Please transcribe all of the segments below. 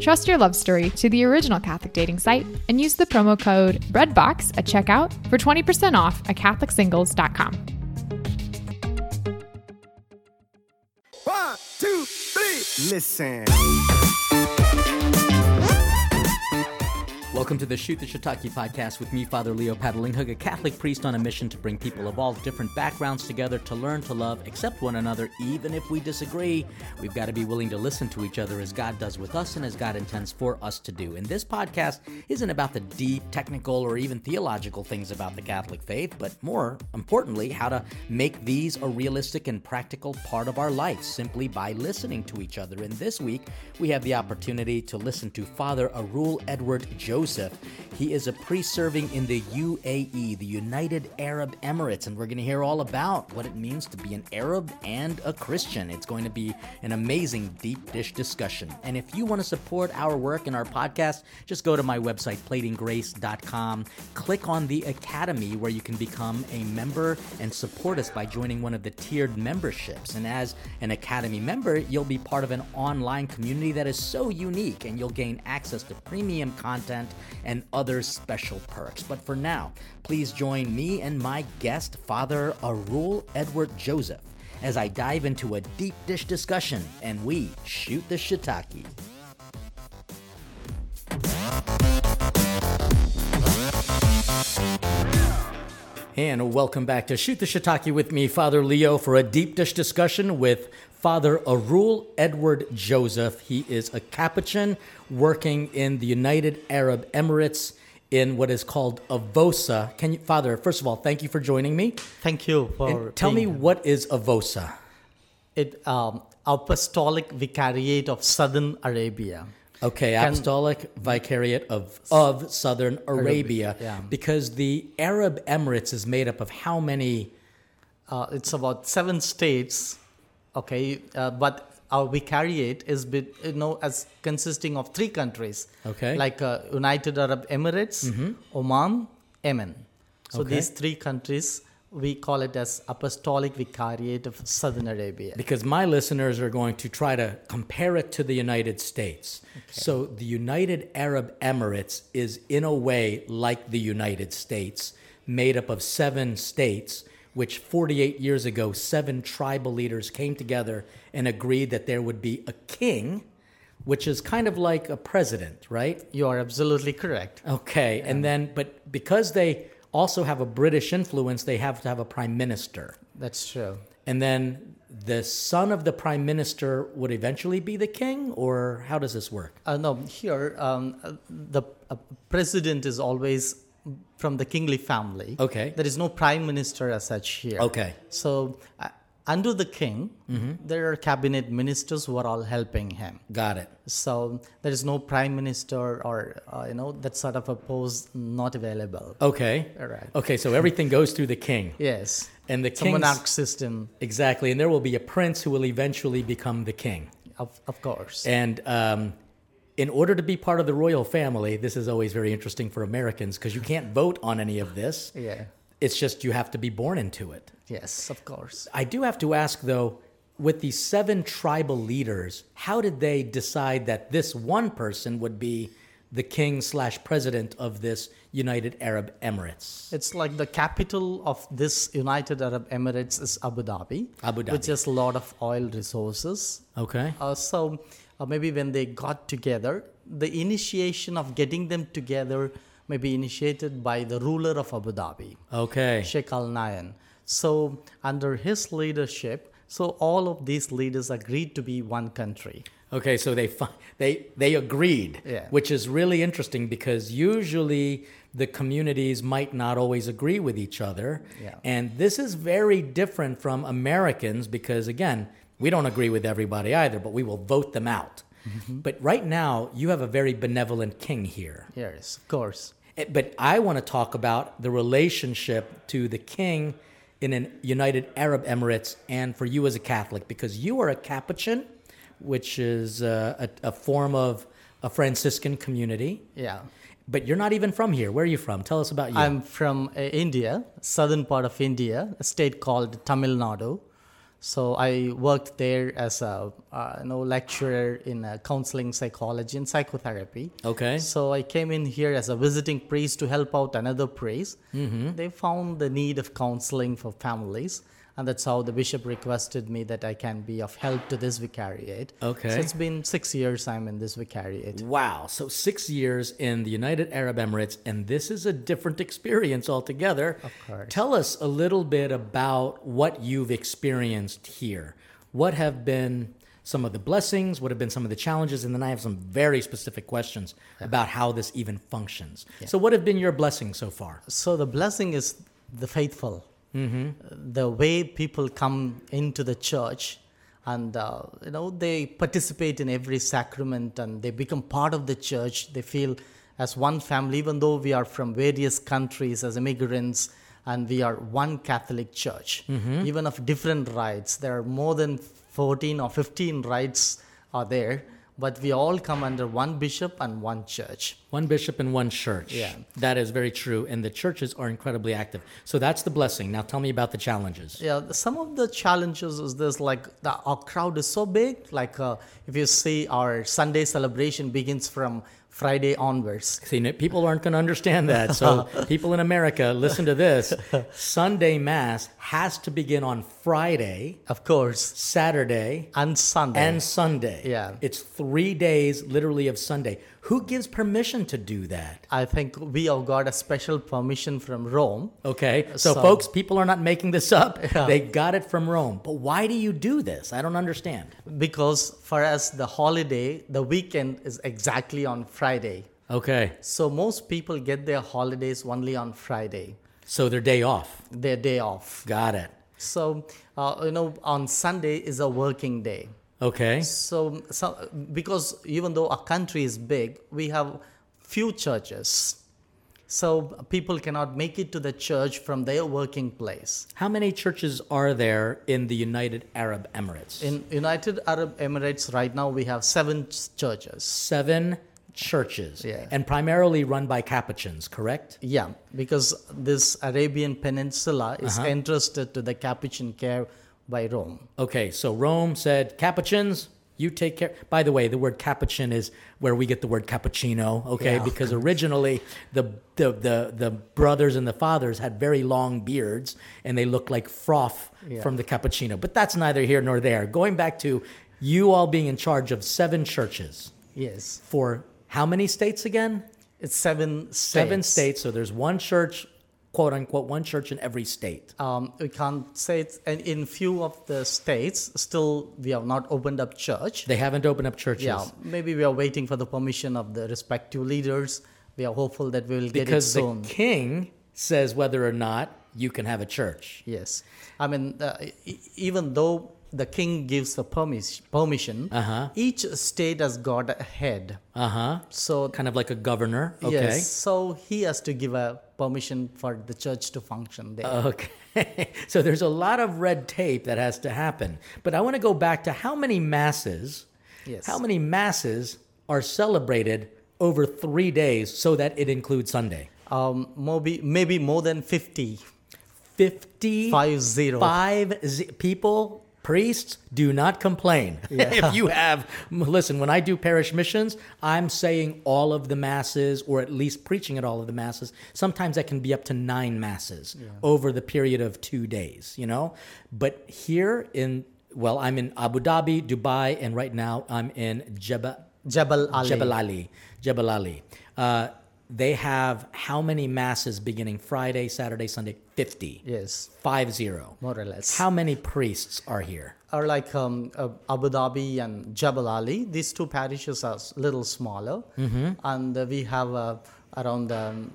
Trust your love story to the original Catholic dating site and use the promo code BREADBOX at checkout for 20% off at CatholicSingles.com. One, two, three. Listen. Welcome to the Shoot the Shiitake podcast with me, Father Leo Patalinghug, a Catholic priest on a mission to bring people of all different backgrounds together to learn to love, accept one another, even if we disagree. We've got to be willing to listen to each other as God does with us and as God intends for us to do. And this podcast isn't about the deep, technical, or even theological things about the Catholic faith, but more importantly, how to make these a realistic and practical part of our life simply by listening to each other. And this week, we have the opportunity to listen to Father Arul Edward Joseph. He is a priest serving in the UAE, the United Arab Emirates, and we're going to hear all about what it means to be an Arab and a Christian. It's going to be an amazing deep dish discussion. And if you want to support our work and our podcast, just go to my website, platingrace.com, click on the Academy where you can become a member and support us by joining one of the tiered memberships. And as an Academy member, you'll be part of an online community that is so unique and you'll gain access to premium content and other special perks. But for now, please join me and my guest, Father Arul Edward Joseph, as I dive into a deep dish discussion and we shoot the shiitake. And welcome back to Shoot the Shiitake with me, Father Leo, for a deep dish discussion with Father Arul Edward Joseph. He is a Capuchin working in the United Arab Emirates in what is called AVOSA. Can you, Father, first of all, thank you for joining me. Thank you for And tell me what is AVOSA? it um, apostolic vicariate of southern arabia Okay, Apostolic Vicariate of of Southern Arabia, yeah. because the Arab Emirates is made up of how many? uh, it's about seven states okay uh, but our vicariate is you know as consisting of three countries Okay. like uh, united arab emirates oman yemen so Okay. these three countries we call it as apostolic vicariate of southern arabia Because my listeners are going to try to compare it to the United States. okay. So the United Arab Emirates is in a way like the United States, made up of seven states. Which 48 years ago, seven tribal leaders came together and agreed that there would be a king, which is kind of like a president, right? you are absolutely correct Okay, and then, but because they also have a British influence, they have to have a prime minister. that's true And then the son of the prime minister would eventually be the king, or how does this work? Uh, no, here um, uh, the uh, president is always from the kingly family. Okay. There is no prime minister as such here. Okay. So uh, under the king, there are cabinet ministers who are all helping him. Got it. So there is no prime minister or uh, you know that sort of a post not available. Okay. All right. Okay, so everything goes through the king. Yes. And the king's- monarch system, Exactly, and there will be a prince who will eventually become the king. of, of course. And um, in order to be part of the royal family, this is always very interesting for Americans because you can't vote on any of this. Yeah. It's just you have to be born into it. Yes, of course. I do have to ask though, with these seven tribal leaders, how did they decide that this one person would be the king slash president of this United Arab Emirates? It's like the capital of this United Arab Emirates is Abu Dhabi, Abu Dhabi. which has a lot of oil resources. Okay. Uh, so uh, maybe when they got together, the initiation of getting them together may be initiated by the ruler of Abu Dhabi, Okay. Sheikh Al Nahyan. So under his leadership, so all of these leaders agreed to be one country. Okay, so they they they agreed, Yeah. which is really interesting because usually the communities might not always agree with each other. Yeah. And this is very different from Americans because again, we don't agree with everybody either, but we will vote them out. But right now, you have a very benevolent king here. Yes, of course. Eh, But I want to talk about the relationship to the king in an United Arab Emirates and for you as a Catholic, because you are a Capuchin, which is uh, a, a form of a Franciscan community. Yeah. But you're not even from here. Where are you from? Tell us about you. I'm from uh, India, southern part of India, a state called Tamil Nadu. So I worked there as a uh, you know lecturer in uh, counseling psychology and psychotherapy. Okay. So I came in here as a visiting priest to help out another priest. Mm-hmm. They found the need of counseling for families, and that's how the bishop requested me that I can be of help to this vicariate. Okay. So it's been six years I'm in this vicariate. Wow. So six years in the United Arab Emirates, and this is a different experience altogether. Of course. Tell us a little bit about what you've experienced here. What have been some of the blessings? What have been some of the challenges? And then I have some very specific questions about how this even functions. So, what have been your blessings so far? So the blessing is the faithful. The way people come into the church and uh, you know they participate in every sacrament and they become part of the church. They feel as one family, even though we are from various countries as immigrants and we are one Catholic church, even of different rites. There are more than 14 or 15 rites are there, but we all come under one bishop and one church. One bishop and one church. Yeah. That is very true. And the churches are incredibly active. So, that's the blessing. Now, tell me about the challenges. Yeah, some of the challenges is this like the, our crowd is so big. Like uh, if you see our Sunday celebration begins from Friday onwards. See, people aren't going to understand that. So, people in America, listen to this. Sunday Mass has to begin on Friday, Of course, Saturday, and Sunday. and Sunday. Yeah. It's three days literally of Sunday. Who gives permission to do that? I think we have got a special permission from Rome. Okay. So, So- folks, people are not making this up. Yeah. They got it from Rome. But why do you do this? I don't understand. Because for us, the holiday, the weekend is exactly on Friday. Okay. So most people get their holidays only on Friday, So, their day off. their day off. Got it. So, uh, you know, on Sunday is a working day. Okay. So, so because even though our country is big, we have few churches. So people cannot make it to the church from their working place. How many churches are there in the United Arab Emirates? In United Arab Emirates right now we have seven churches. seven churches Yeah. and primarily run by Capuchins, correct? Yeah, because this Arabian Peninsula is uh-huh. entrusted to the Capuchin care by Rome. Okay, so Rome said, Capuchins, you take care. By the way, the word Capuchin is where we get the word cappuccino, okay? Yeah. Because originally the, the, the, the brothers and the fathers had very long beards and they looked like froth Yeah. from the cappuccino. But that's neither here nor there. Going back to you all being in charge of seven churches Yes, for how many states again? it's seven states. Seven states. So there's one church, quote unquote, one church in every state. um, we can't say it. And in few of the states, still we have not opened up church. They haven't opened up churches. Yeah, maybe we are waiting for the permission of the respective leaders. We are hopeful that we will get because it the king says whether or not you can have a church. Yes, I mean uh, even though the king gives the permis- permission, Uh-huh. each state has got a head. Uh huh. So Kind of like a governor. Okay. yes, so he has to give a permission for the church to function there. Okay. so there's a lot of red tape that has to happen. But I want to go back to how many masses, Yes. how many masses are celebrated over three days so that it includes Sunday? um, maybe maybe more than 50, 50 five zero. five z- people priests do not complain if you have listen when i do parish missions i'm saying all of the masses or at least preaching at all of the masses sometimes that can be up to nine masses over the period of two days you know but here in well i'm in abu dhabi dubai and right now i'm in jebel Jebel Ali. Jebel Ali. Jebel Ali. Uh, they have how many masses beginning Friday, Saturday, Sunday? 50. Yes, Five zero. more or less. How many priests are here? are like um, uh, Abu Dhabi and Jebel Ali. These two parishes are a little smaller, Mm-hmm. and uh, we have uh, around um,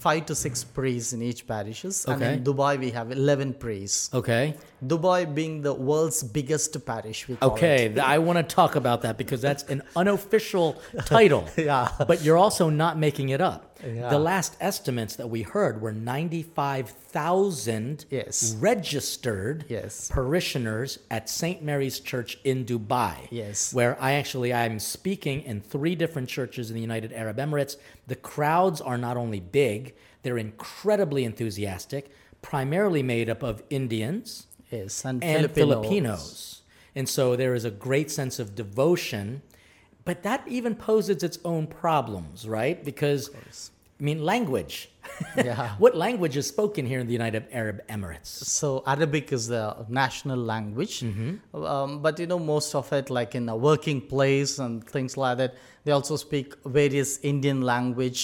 five to six priests in each parishes. And Okay. in Dubai, we have 11 priests. Okay. Dubai being the world's biggest parish. Okay. I want to talk about that because that's an unofficial title. Yeah. But you're also not making it up. Yeah. The last estimates that we heard were 95,000 Yes. registered Yes. parishioners at St. Mary's Church in Dubai. Yes. Where I actually I'm speaking in three different churches in the United Arab Emirates. The crowds are not only big, they're incredibly enthusiastic, primarily made up of Indians, Yes, and, and Filipinos. Filipinos. And so there is a great sense of devotion, but that even poses its own problems, right? Because, I mean, language. Yeah. what language is spoken here in the United Arab Emirates? So Arabic is the national language, Mm-hmm. um, but you know most of it, like in a working place and things like that, they also speak various Indian language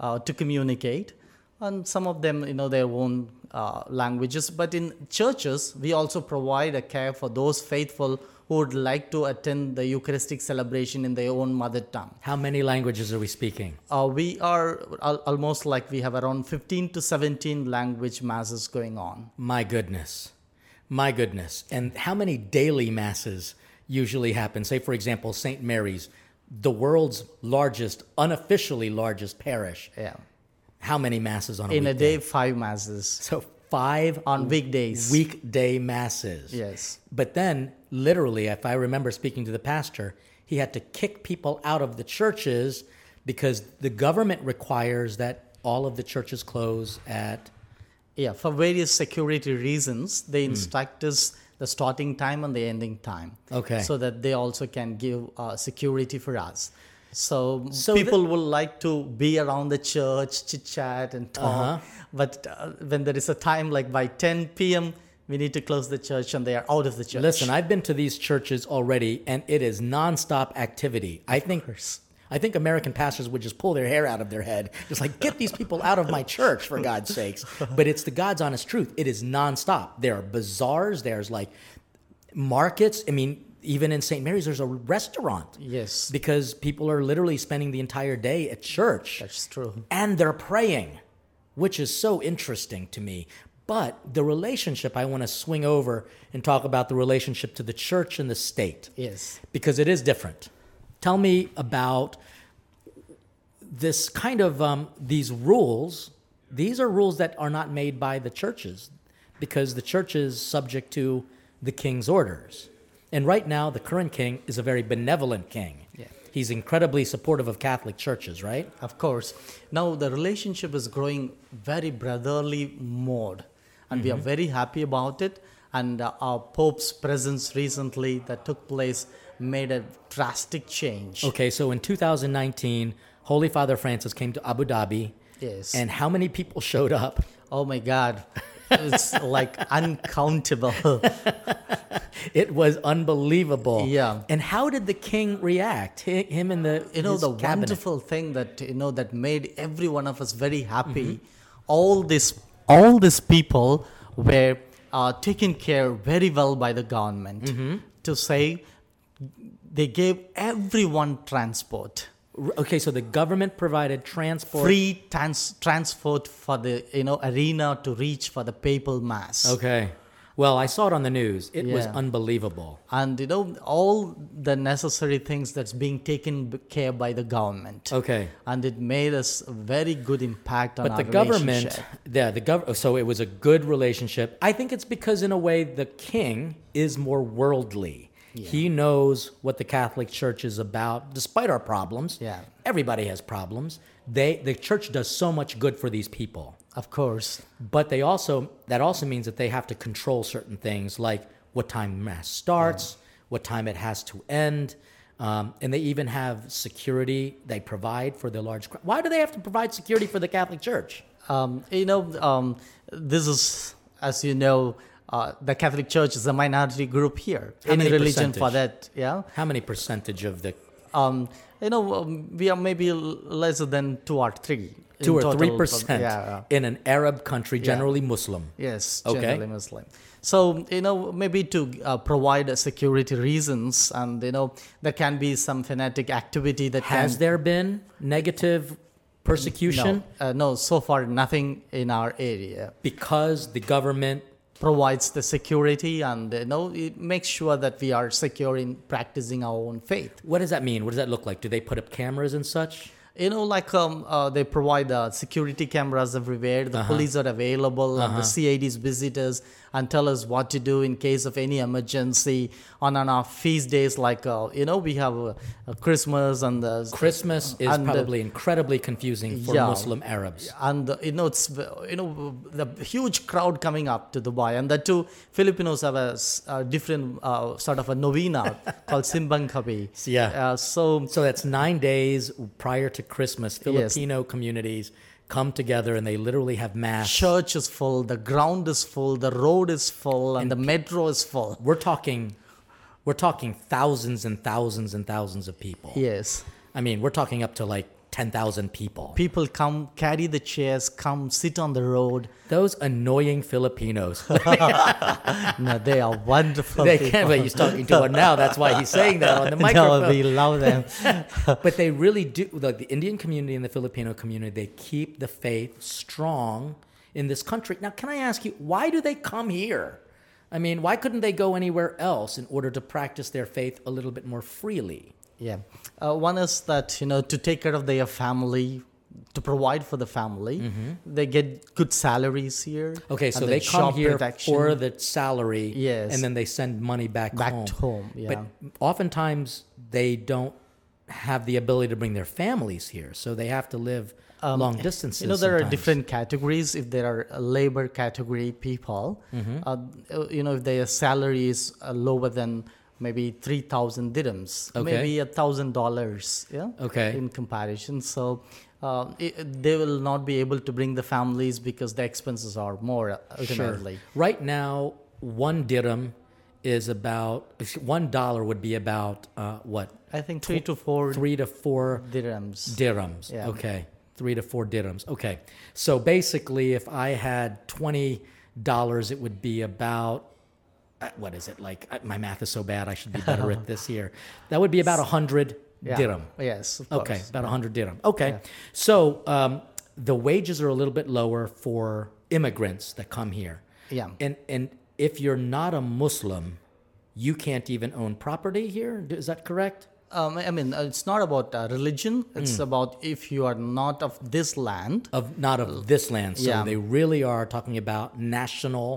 uh, to communicate, and some of them, you know, their own uh, languages. But in churches, we also provide a care for those faithful who would like to attend the Eucharistic celebration in their own mother tongue. How many languages are we speaking? Uh, we are al- almost like we have around 15 to 17 language masses going on. My goodness. My goodness. And how many daily masses usually happen? Say, for example, St. Mary's, the world's largest, unofficially largest parish. Yeah. How many masses on a In a day, five masses. So five On weekdays. weekday masses. Yes. But then, literally, if I remember speaking to the pastor, he had to kick people out of the churches because the government requires that all of the churches close at. Yeah, for various security reasons, they Hmm. instruct us the starting time and the ending time. Okay. So that they also can give uh, security for us. So, So people will like to be around the church, chit chat, and talk. Uh-huh. But uh, when there is a time like by 10 p.m., we need to close the church and they are out of the church. Listen, I've been to these churches already, and it is nonstop activity. I think. I think American pastors would just pull their hair out of their head, just like get these people out of my church for God's sakes. But it's the God's honest truth. It is nonstop. There are bazaars. There's like markets. I mean, even in St. Mary's, there's a restaurant. Yes. Because people are literally spending the entire day at church. That's true. And they're praying, which is so interesting to me. But the relationship, I want to swing over and talk about the relationship to the church and the state. Yes. Because it is different. Tell me about this kind of um, these rules. These are rules that are not made by the churches because the church is subject to the king's orders. And right now, the current king is a very benevolent king. Yeah. He's incredibly supportive of Catholic churches, right? Of course. Now the relationship is growing very brotherly mode, and we are very happy about it. And uh, our Pope's presence recently that took place made a drastic change. Okay, so in 2019, Holy Father Francis came to Abu Dhabi. Yes. And how many people showed up? Oh my God, it's like uncountable. It was unbelievable. Yeah. And how did the king react? Hi- Him and the you know the cabinet? wonderful thing that you know that made every one of us very happy Mm-hmm. all this all these people were uh, taken care very well by the government Mm-hmm. to say they gave everyone transport Okay, so the government provided transport. free trans- transport for the you know arena to reach for the papal mass Okay. Well, I saw it on the news. It was unbelievable. and you know all the necessary things that's being taken care by the government Okay. and it made us a very good impact on But our the government, yeah, the gov- so it was a good relationship. I think it's because, in a way, the king is more worldly. He knows what the Catholic Church is about, despite our problems. Yeah. everybody has problems. They, the church does so much good for these people, Of course. but they also that also means that they have to control certain things, like what time mass starts, what time it has to end. Um, and they even have security they provide for the large crowd. Why do they have to provide security for the Catholic Church? Um, you know, um, this is, as you know, uh, the Catholic Church is a minority group here. How Any religion for that, yeah. How many percentage of the Um, you know, um, we are maybe less than two or three. two or total three percent Yeah. in an Arab country, generally Muslim? Yes, Okay. generally Muslim. So you know, maybe to uh, provide security reasons, and you know, there can be some fanatic activity that Has can. there been negative Persecution No, uh, no, so far nothing in our area. because the government. Provides the security and you know it makes sure that we are secure in practicing our own faith. What does that mean? What does that look like? Do they put up cameras and such? You know, like um, uh, they provide uh, security cameras everywhere. The police are available, and the CIDs visit us and tell us what to do in case of any emergency. On on our feast days, like uh, you know, we have uh, uh, Christmas and the Christmas is And, probably incredibly confusing for yeah. Muslim Arabs. and uh, you know it's you know the huge crowd coming up to Dubai, and the two Filipinos have a different uh, sort of a novena called Simbang Gabi. Yeah. Uh, so So that's nine days prior to Christmas. Filipino communities come together and they literally have mass. church is full, the ground is full, the road is full, and, the metro is full. We're talking, we're talking thousands and thousands and thousands of people. Yes. I mean, we're talking up to like ten thousand people. People come, carry the chairs, come sit on the road. Those annoying Filipinos. No, they are wonderful. they people. can't. But he's talking to one now. That's why he's saying that on the microphone. No, we love them. but they really do like the indian community and the filipino community they keep the faith strong in this country now can i ask you why do they come here i mean why couldn't they go anywhere else in order to practice their faith a little bit more freely Yeah. Uh, one is that, you know, to take care of their family, to provide for the family. They get good salaries here. Mm-hmm. okay so they come here protection. for the salary Yes. and then they send money back, Back home home, yeah. but oftentimes they don't have the ability to bring their families here so they have to live long distances Um, You know, there are different categories. If there are uh, labor category people, Mm-hmm. uh, uh, you know, if their salary is uh, lower than maybe 3,000 dirhams, Okay. maybe a thousand dollars, yeah, Okay. in comparison. So uh, it, they will not be able to bring the families because the expenses are more uh, ultimately. Right now, one dirham is about one dollar would be about uh, what I think three to four three to four dirhams. dirhams. Yeah. Okay, three to four dirhams. Okay, so basically, if I had twenty dollars, it would be about what is it like? uh, My math is so bad. I should be better at this here. That would be about a hundred Yeah. dirham. Yes. Of Okay, about 100 dirham. Okay, so um, the wages are a little bit lower for immigrants that come here. Yeah. And and if you're not a Muslim, you can't even own property here. Is that correct? Um, I mean, uh, it's not about uh, religion. It's about if you are not of this land. Of not of this land. So Yeah. they really are talking about national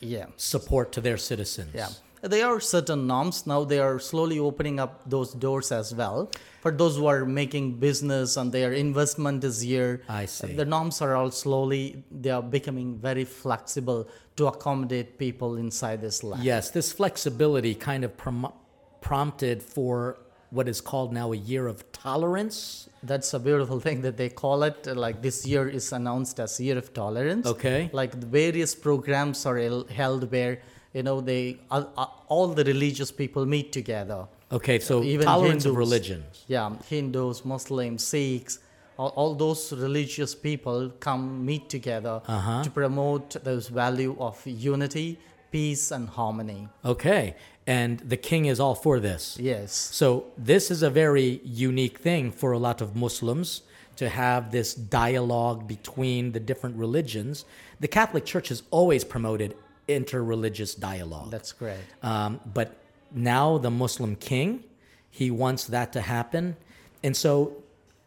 Yeah. support to their citizens. Yeah. There are certain norms now. They are slowly opening up those doors as well for those who are making business and their investment is here. I see. The norms are all slowly they are becoming very flexible to accommodate people inside this land. Yes, this flexibility kind of prom- prompted for what is called now a year of tolerance. That's a beautiful thing that they call it. Like this year is announced as Year of Tolerance. Okay. Like various programs are held where you know they uh, uh, all the religious people meet together. Okay, so Even tolerance of religions. Yeah, Hindus, Muslims, Sikhs, all, all those religious people come meet together Uh-huh. to promote those value of unity, peace, and harmony. Okay, and the king is all for this. Yes. So this is a very unique thing for a lot of Muslims to have this dialogue between the different religions. The Catholic Church has always promoted interreligious dialogue. That's great. Um, but now the Muslim king, he wants that to happen. And so,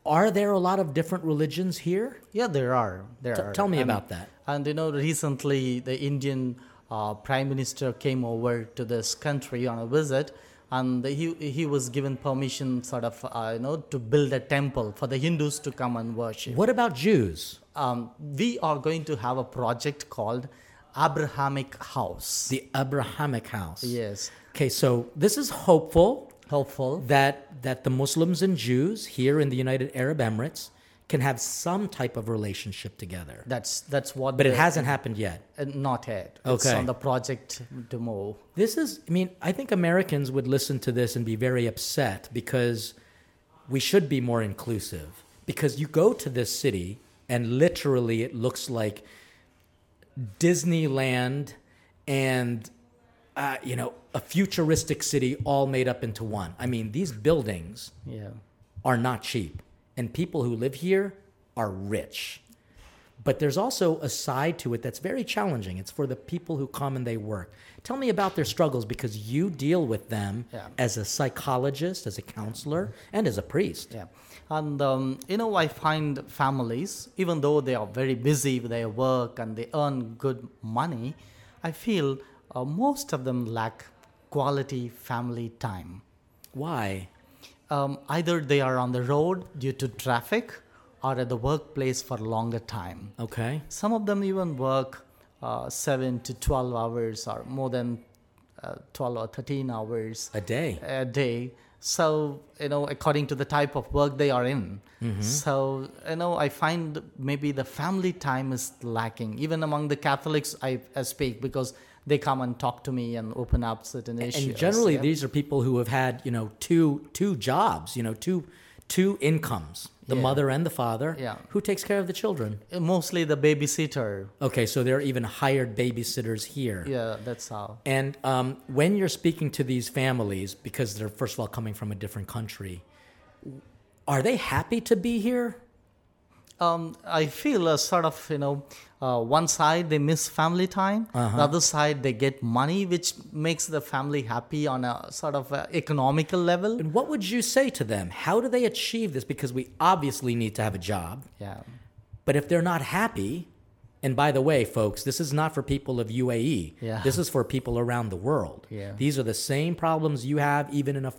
are there a lot of different religions here? Yeah, there are. There T- are. tell me And- about that. And you know, recently the Indian uh, prime minister came over to this country on a visit, and he he was given permission, sort of, uh, you know, to build a temple for the Hindus to come and worship. What about Jews? Um, we are going to have a project called Abrahamic House. The Abrahamic house. yes, Okay, so this is hopeful hopeful. that that the Muslims and Jews here in the United Arab Emirates can have some type of relationship together. That's that's what. But it hasn't happened yet. uh, not yet. It's Okay. on the project move. This is, I mean, I think Americans would listen to this and be very upset because we should be more inclusive. Because you go to this city and literally it looks like Disneyland and, uh, you know, a futuristic city all made up into one. I mean, these buildings Yeah. are not cheap. And people who live here are rich. But there's also a side to it that's very challenging. It's for the people who come and they work. Tell me about their struggles because you deal with them Yeah. as a psychologist, as a counselor, and as a priest. Yeah. And, um, you know, I find families, even though they are very busy with their work and they earn good money, I feel uh, most of them lack quality family time. Why? Um, either they are on the road due to traffic or at the workplace for longer time. Okay. Some of them even work uh, 7 to 12 hours or more than uh, 12 or 13 hours A day. a day. So, you know, according to the type of work they are in. So, you know, I find maybe the family time is lacking. Even among the Catholics, I, I speak because they come and talk to me and open up certain issues. And generally, yeah. these are people who have had, you know, two two jobs, you know, two two incomes, the Yeah. mother and the father. Yeah. Who takes care of the children? mostly the babysitter. Okay, so there are even hired babysitters here. Yeah, that's how. And um, when you're speaking to these families, because they're first of all coming from a different country, are they happy to be here? Um, I feel a sort of you know uh, one side they miss family time, Uh-huh. the other side they get money, which makes the family happy on a sort of uh economical level. And what would you say to them? How do they achieve this? Because we obviously need to have a job. Yeah, But if they're not happy, and by the way, folks, this is not for people of UAE. Yeah. This is for people around the world. Yeah. These are the same problems you have, even in a,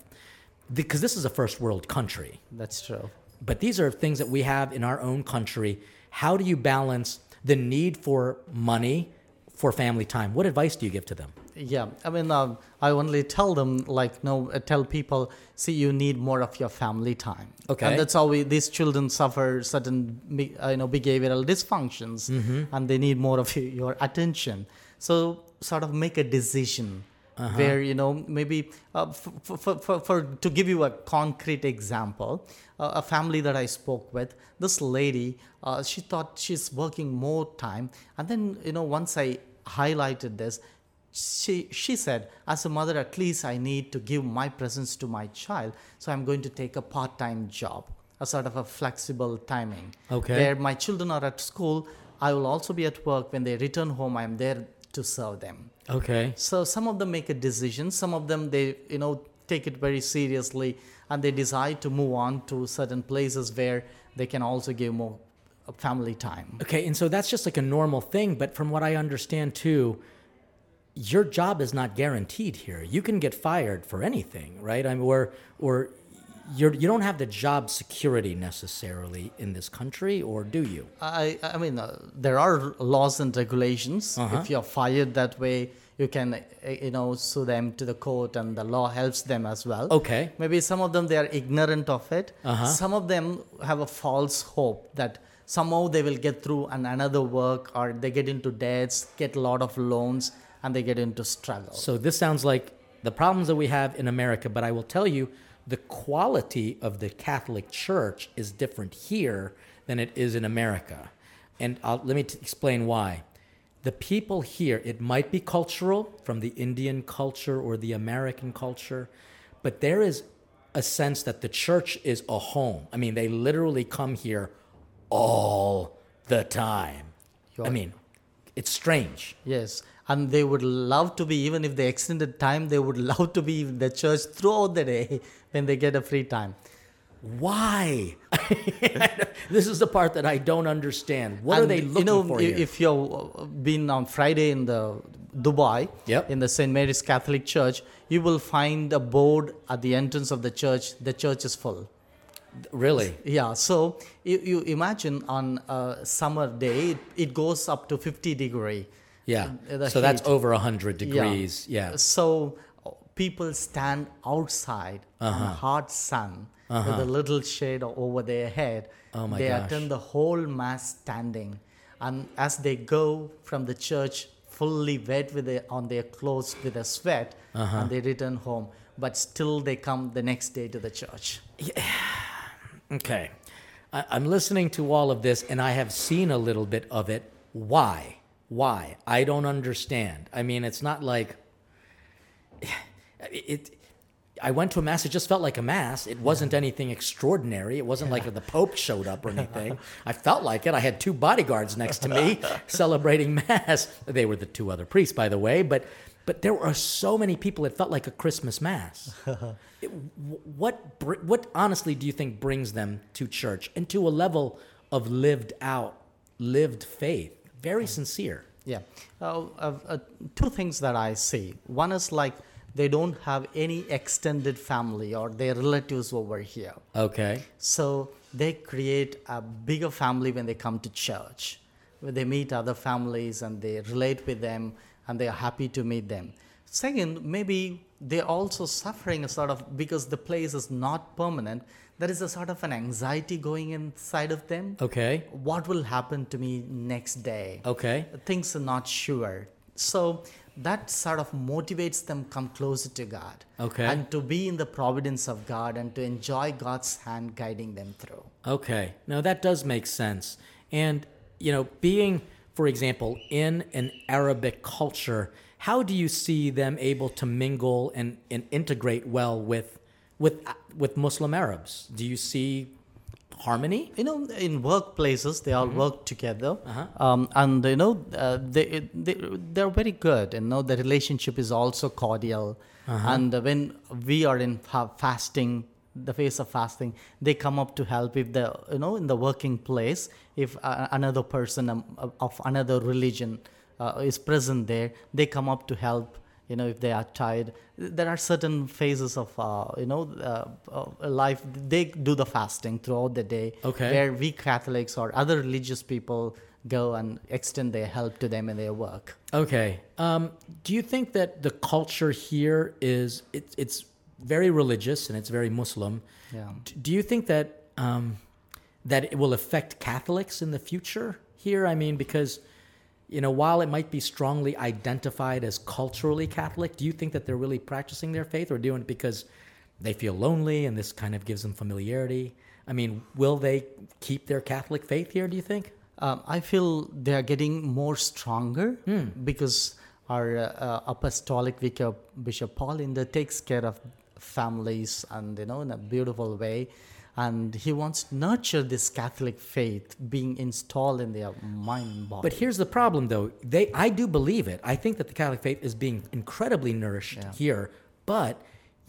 because this is a first world country. that's true. But these are things that we have in our own country. How do you balance the need for money for family time? What advice do you give to them? Yeah, I mean, um, I only tell them like, no, uh, tell people, see, you need more of your family time. Okay. and that's how we these children suffer certain, uh, you know, behavioral dysfunctions, and they need more of your attention. So, sort of make a decision where you know maybe uh, for, for, for, for to give you a concrete example, uh, a family that I spoke with, this lady, uh, she thought she's working more time, and then you know once I highlighted this she she said as a mother at least i need to give my presence to my child so i'm going to take a part-time job a sort of a flexible timing. Okay. where my children are at school i will also be at work. When they return home i'm there to serve them Okay. so some of them make a decision some of them they you know take it very seriously and they decide to move on to certain places where they can also give more family time Okay, and so that's just like a normal thing, but from what I understand too, your job is not guaranteed here. You can get fired for anything, right? I mean, or or you're you don't have the job security necessarily in this country, or do you? I, I mean, uh, there are laws and regulations. If you're fired that way, you can, uh, you know, sue them to the court, and the law helps them as well. Okay. Maybe some of them they are ignorant of it. Uh-huh. Some of them have a false hope that somehow they will get through an another work, or they get into debts, get a lot of loans, and they get into struggle. So this sounds like the problems that we have in America, but I will tell you the quality of the Catholic Church is different here than it is in America. And I'll, let me t- explain why. The people here, it might be cultural from the Indian culture or the American culture, but there is a sense that the church is a home. I mean, they literally come here all the time. I mean, it's strange. Yes, and they would love to be, even if they extended time, they would love to be in the church throughout the day when they get a free time. Why? this is the part that I don't understand. What are they looking you know, for here? If you've been on Friday in the Dubai, Yep. in the St. Mary's Catholic Church, you will find a board at the entrance of the church. The church is full. really? Yeah, so you, you imagine on a summer day, it, it goes up to 50 degree. Yeah. Uh, So that's heat. over 100 degrees. Yeah. So uh, people stand outside in Uh-huh. the hot sun with a little shade over their head. Oh my they gosh. attend the whole mass standing, and as they go from the church, fully wet with their, on their clothes with a sweat, Uh-huh. and they return home. But still, they come the next day to the church. Okay. I, I'm listening to all of this and I have seen a little bit of it. Why? Why? I don't understand. I mean, it's not like it. I went to a mass. It just felt like a mass. It wasn't anything extraordinary. It wasn't like the Pope showed up or anything. I felt like it. I had two bodyguards next to me celebrating mass. They were the two other priests, by the way. But but there were so many people. It felt like a Christmas mass. It- what what honestly do you think brings them to church and to a level of lived out, lived faith? Very sincere. Yeah. Uh, uh, two things that I see. One is like they don't have any extended family or their relatives over here. Okay. So they create a bigger family when they come to church, where they meet other families and they relate with them and they are happy to meet them. Second, maybe they're also suffering a sort of because the place is not permanent. There is a sort of an anxiety going inside of them. Okay. What will happen to me next day? Okay. things are not sure so that sort of motivates them come closer to god Okay. and to be in the providence of god and to enjoy god's hand guiding them through Okay. Now that does make sense. And, you know, being, for example, in an Arabic culture, how do you see them able to mingle and, and integrate well with, with, with Muslim Arabs? Do you see harmony? you know in workplaces they all work together. Um, and you know uh, they, they they're very good. You know the relationship is also cordial. And when we are in fa- fasting the phase of fasting they come up to help if the you know in the working place if uh, another person um, of another religion uh, is present there they come up to help you know if they are tired there are certain phases of uh, you know uh, uh, life they do the fasting throughout the day Okay. where we catholics or other religious people go and extend their help to them in their work Okay. Um, do you think that the culture here is it's it's very religious and it's very Muslim? Yeah. Do you think that um, that it will affect Catholics in the future here? I mean, because you know, while it might be strongly identified as culturally Catholic, do you think that they're really practicing their faith or doing it because they feel lonely and this kind of gives them familiarity? I mean, will they keep their Catholic faith here? Do you think? um, i feel they are getting more stronger because our uh, apostolic vicar bishop paul Hinder takes care of families and you know in a beautiful way and he wants to nurture this catholic faith being installed in their mind and body But here's the problem, though. They, I do believe it. I think that the Catholic faith is being incredibly nourished here, but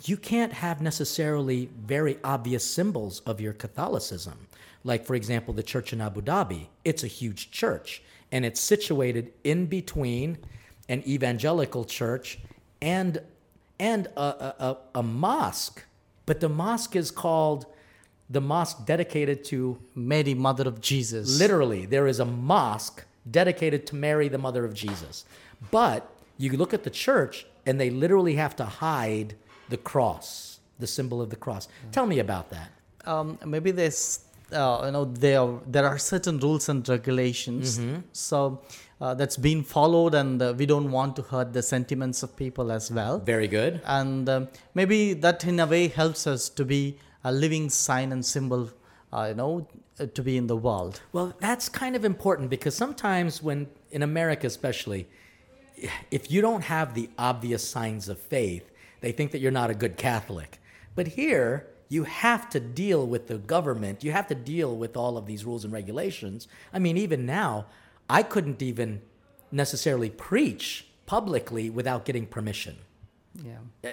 you can't have necessarily very obvious symbols of your Catholicism. Like, for example, the church in Abu Dhabi. It's a huge church, and it's situated in between an evangelical church and and a, a, a, a mosque. But the mosque is called the mosque dedicated to mary mother of jesus Literally, there is a mosque dedicated to Mary, the mother of Jesus. But you look at the church, and they literally have to hide the cross, the symbol of the cross. Tell me about that. um, maybe there's uh, you know there there are certain rules and regulations so uh, that's been followed and uh, we don't want to hurt the sentiments of people as well Very good. and um, maybe that in a way helps us to be a living sign and symbol uh, you know uh, to be in the world Well, that's kind of important because sometimes, when in America especially, if you don't have the obvious signs of faith, they think that you're not a good Catholic. But here, you have to deal with the government, you have to deal with all of these rules and regulations. I mean, even now, I couldn't even necessarily preach publicly without getting permission. Yeah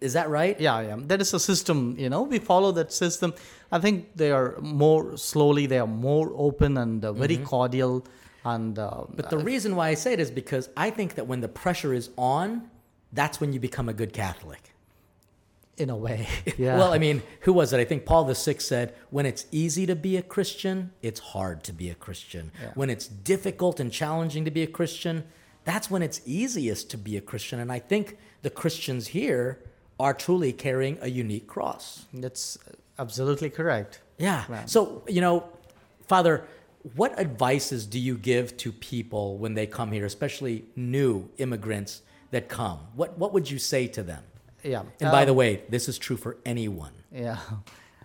Is that right? yeah yeah that is a system you know we follow that system i think they are more slowly they are more open and uh, very cordial and uh, But the reason why I say it is because I think that when the pressure is on, that's when you become a good Catholic. in a way yeah Well, I mean, who was it? I think Paul VI said, when it's easy to be a Christian, it's hard to be a Christian. When it's difficult and challenging to be a Christian, that's when it's easiest to be a Christian. And I think the Christians here are truly carrying a unique cross. that's absolutely correct Yeah. So, you know, Father, what advices do you give to people when they come here, especially new immigrants that come? What, what would you say to them? yeah And by Um, the way, this is true for anyone. Yeah.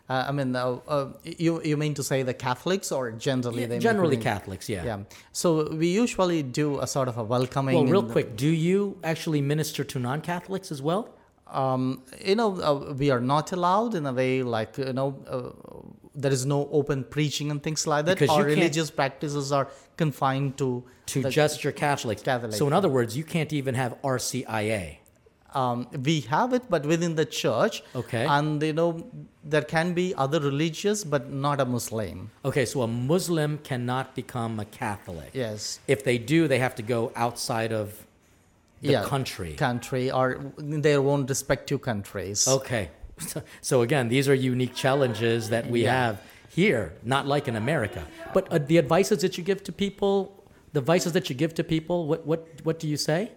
Uh, I mean, uh, uh, you you mean to say the Catholics or generally Yeah, they generally make- Catholics, yeah. Yeah. So we usually do a sort of a welcoming. Well, real quick, do you actually minister to non Catholics as well? um, you know, uh, we are not allowed in a way like, you know, uh, there is no open preaching and things like that. Because Our religious practices are confined to To just your Catholic. Catholic. So in other words, you can't even have RCIA. Um, we have it, but within the church. Okay. And you know, there can be other religious, but not a Muslim. Okay, so a Muslim cannot become a Catholic. Yes. If they do, they have to go outside of the yeah, country. Country or their own respective countries. Okay. So, so again, these are unique challenges that we Yeah. have here, not like in America. But uh, the advices that you give to people, the advices that you give to people, what what what do you say?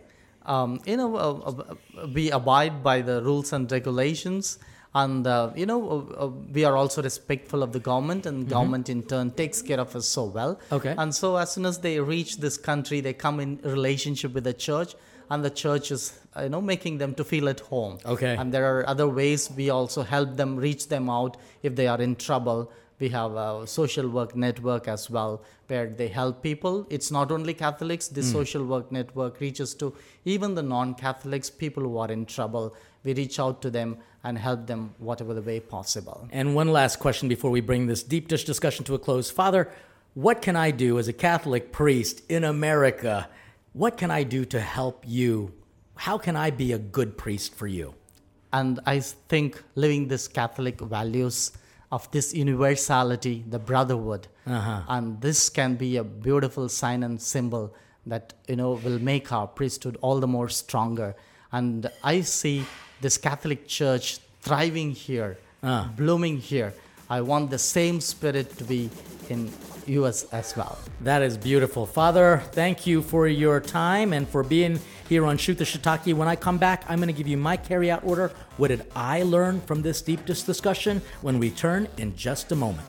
Um, you know, uh, uh, we abide by the rules and regulations, and uh, you know, uh, uh, we are also respectful of the government, and government in turn takes care of us so well. Mm-hmm. Okay. And so, as soon as they reach this country, they come in relationship with the church, and the church is, you know, making them to feel at home. Okay. And there are other ways we also help them reach them out if they are in trouble. We have a social work network as well, where they help people. It's not only Catholics, the hmm. social work network reaches to even the non Catholics, people who are in trouble. We reach out to them and help them whatever the way possible. And one last question before we bring this deep dish discussion to a close. Father, what can I do as a Catholic priest in America? What can I do to help you? How can I be a good priest for you? And I think living this Catholic values of this universality, the brotherhood, uh-huh. and this can be a beautiful sign and symbol that you know will make our priesthood all the more stronger. And I see this Catholic Church thriving here, uh. blooming here. I want the same spirit to be in U.S. as well. That is beautiful. Father, thank you for your time and for being here on Shoot the Shiitake. When I come back, I'm going to give you my carry-out order. What did I learn from this deep discussion? When we turn in just a moment.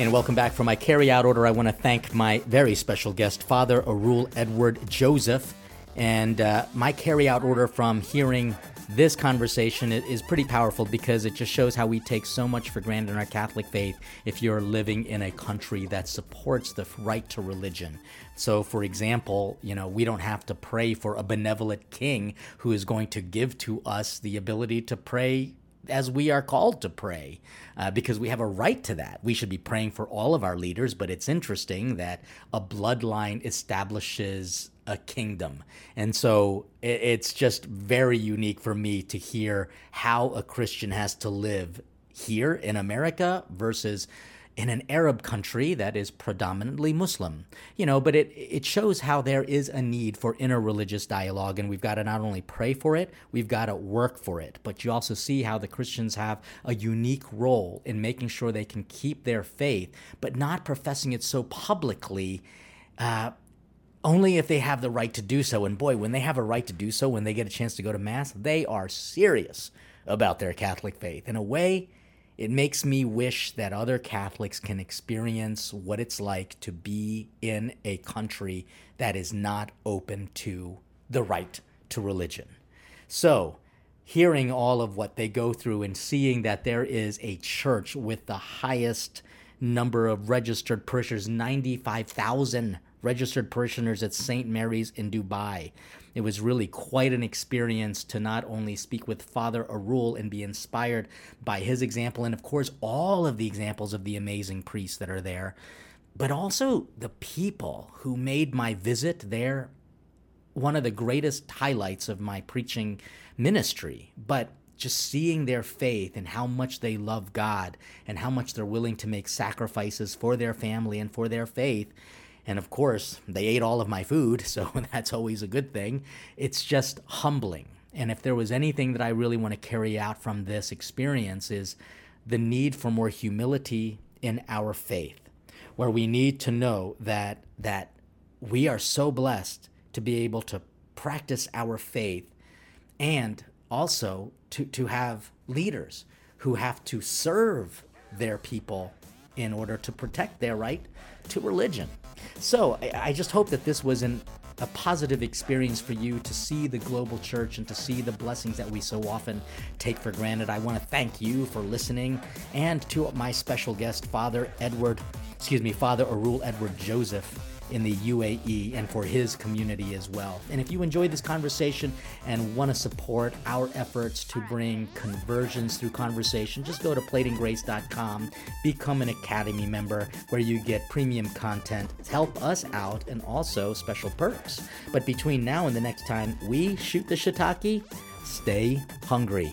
And welcome back for my carry-out order. I want to thank my very special guest, Father Arul Edward Joseph. And uh, my carry-out order from hearing this conversation is pretty powerful because it just shows how we take so much for granted in our Catholic faith if you're living in a country that supports the right to religion. So, for example, you know, we don't have to pray for a benevolent king who is going to give to us the ability to pray as we are called to pray, uh, because we have a right to that. We should be praying for all of our leaders, but it's interesting that a bloodline establishes a kingdom. And so i- it's just very unique for me to hear how a Christian has to live here in America versus in an Arab country that is predominantly Muslim. You know, but it it shows how there is a need for interreligious dialogue and we've got to not only pray for it, we've got to work for it. But you also see how the Christians have a unique role in making sure they can keep their faith, but not professing it so publicly uh, only if they have the right to do so. And boy, when they have a right to do so, when they get a chance to go to Mass, they are serious about their Catholic faith. In a way, it makes me wish that other Catholics can experience what it's like to be in a country that is not open to the right to religion. So, hearing all of what they go through and seeing that there is a church with the highest number of registered parishioners 95,000 registered parishioners at St. Mary's in Dubai. It was really quite an experience to not only speak with Father Arul and be inspired by his example, and of course, all of the examples of the amazing priests that are there, but also the people who made my visit there one of the greatest highlights of my preaching ministry. But just seeing their faith and how much they love God and how much they're willing to make sacrifices for their family and for their faith. And of course, they ate all of my food, so that's always a good thing. It's just humbling. And if there was anything that I really want to carry out from this experience is the need for more humility in our faith, where we need to know that that we are so blessed to be able to practice our faith and also to, to have leaders who have to serve their people in order to protect their right to religion. So I, I just hope that this was an, a positive experience for you to see the global church and to see the blessings that we so often take for granted. I want to thank you for listening and to my special guest, Father Edward, excuse me, Father Arul Edward Joseph. In the UAE and for his community as well. And if you enjoyed this conversation and want to support our efforts to bring conversions through conversation, just go to platingrace.com, become an Academy member where you get premium content, help us out, and also special perks. But between now and the next time we shoot the shiitake, stay hungry.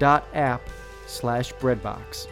www.hallow.app slash breadbox.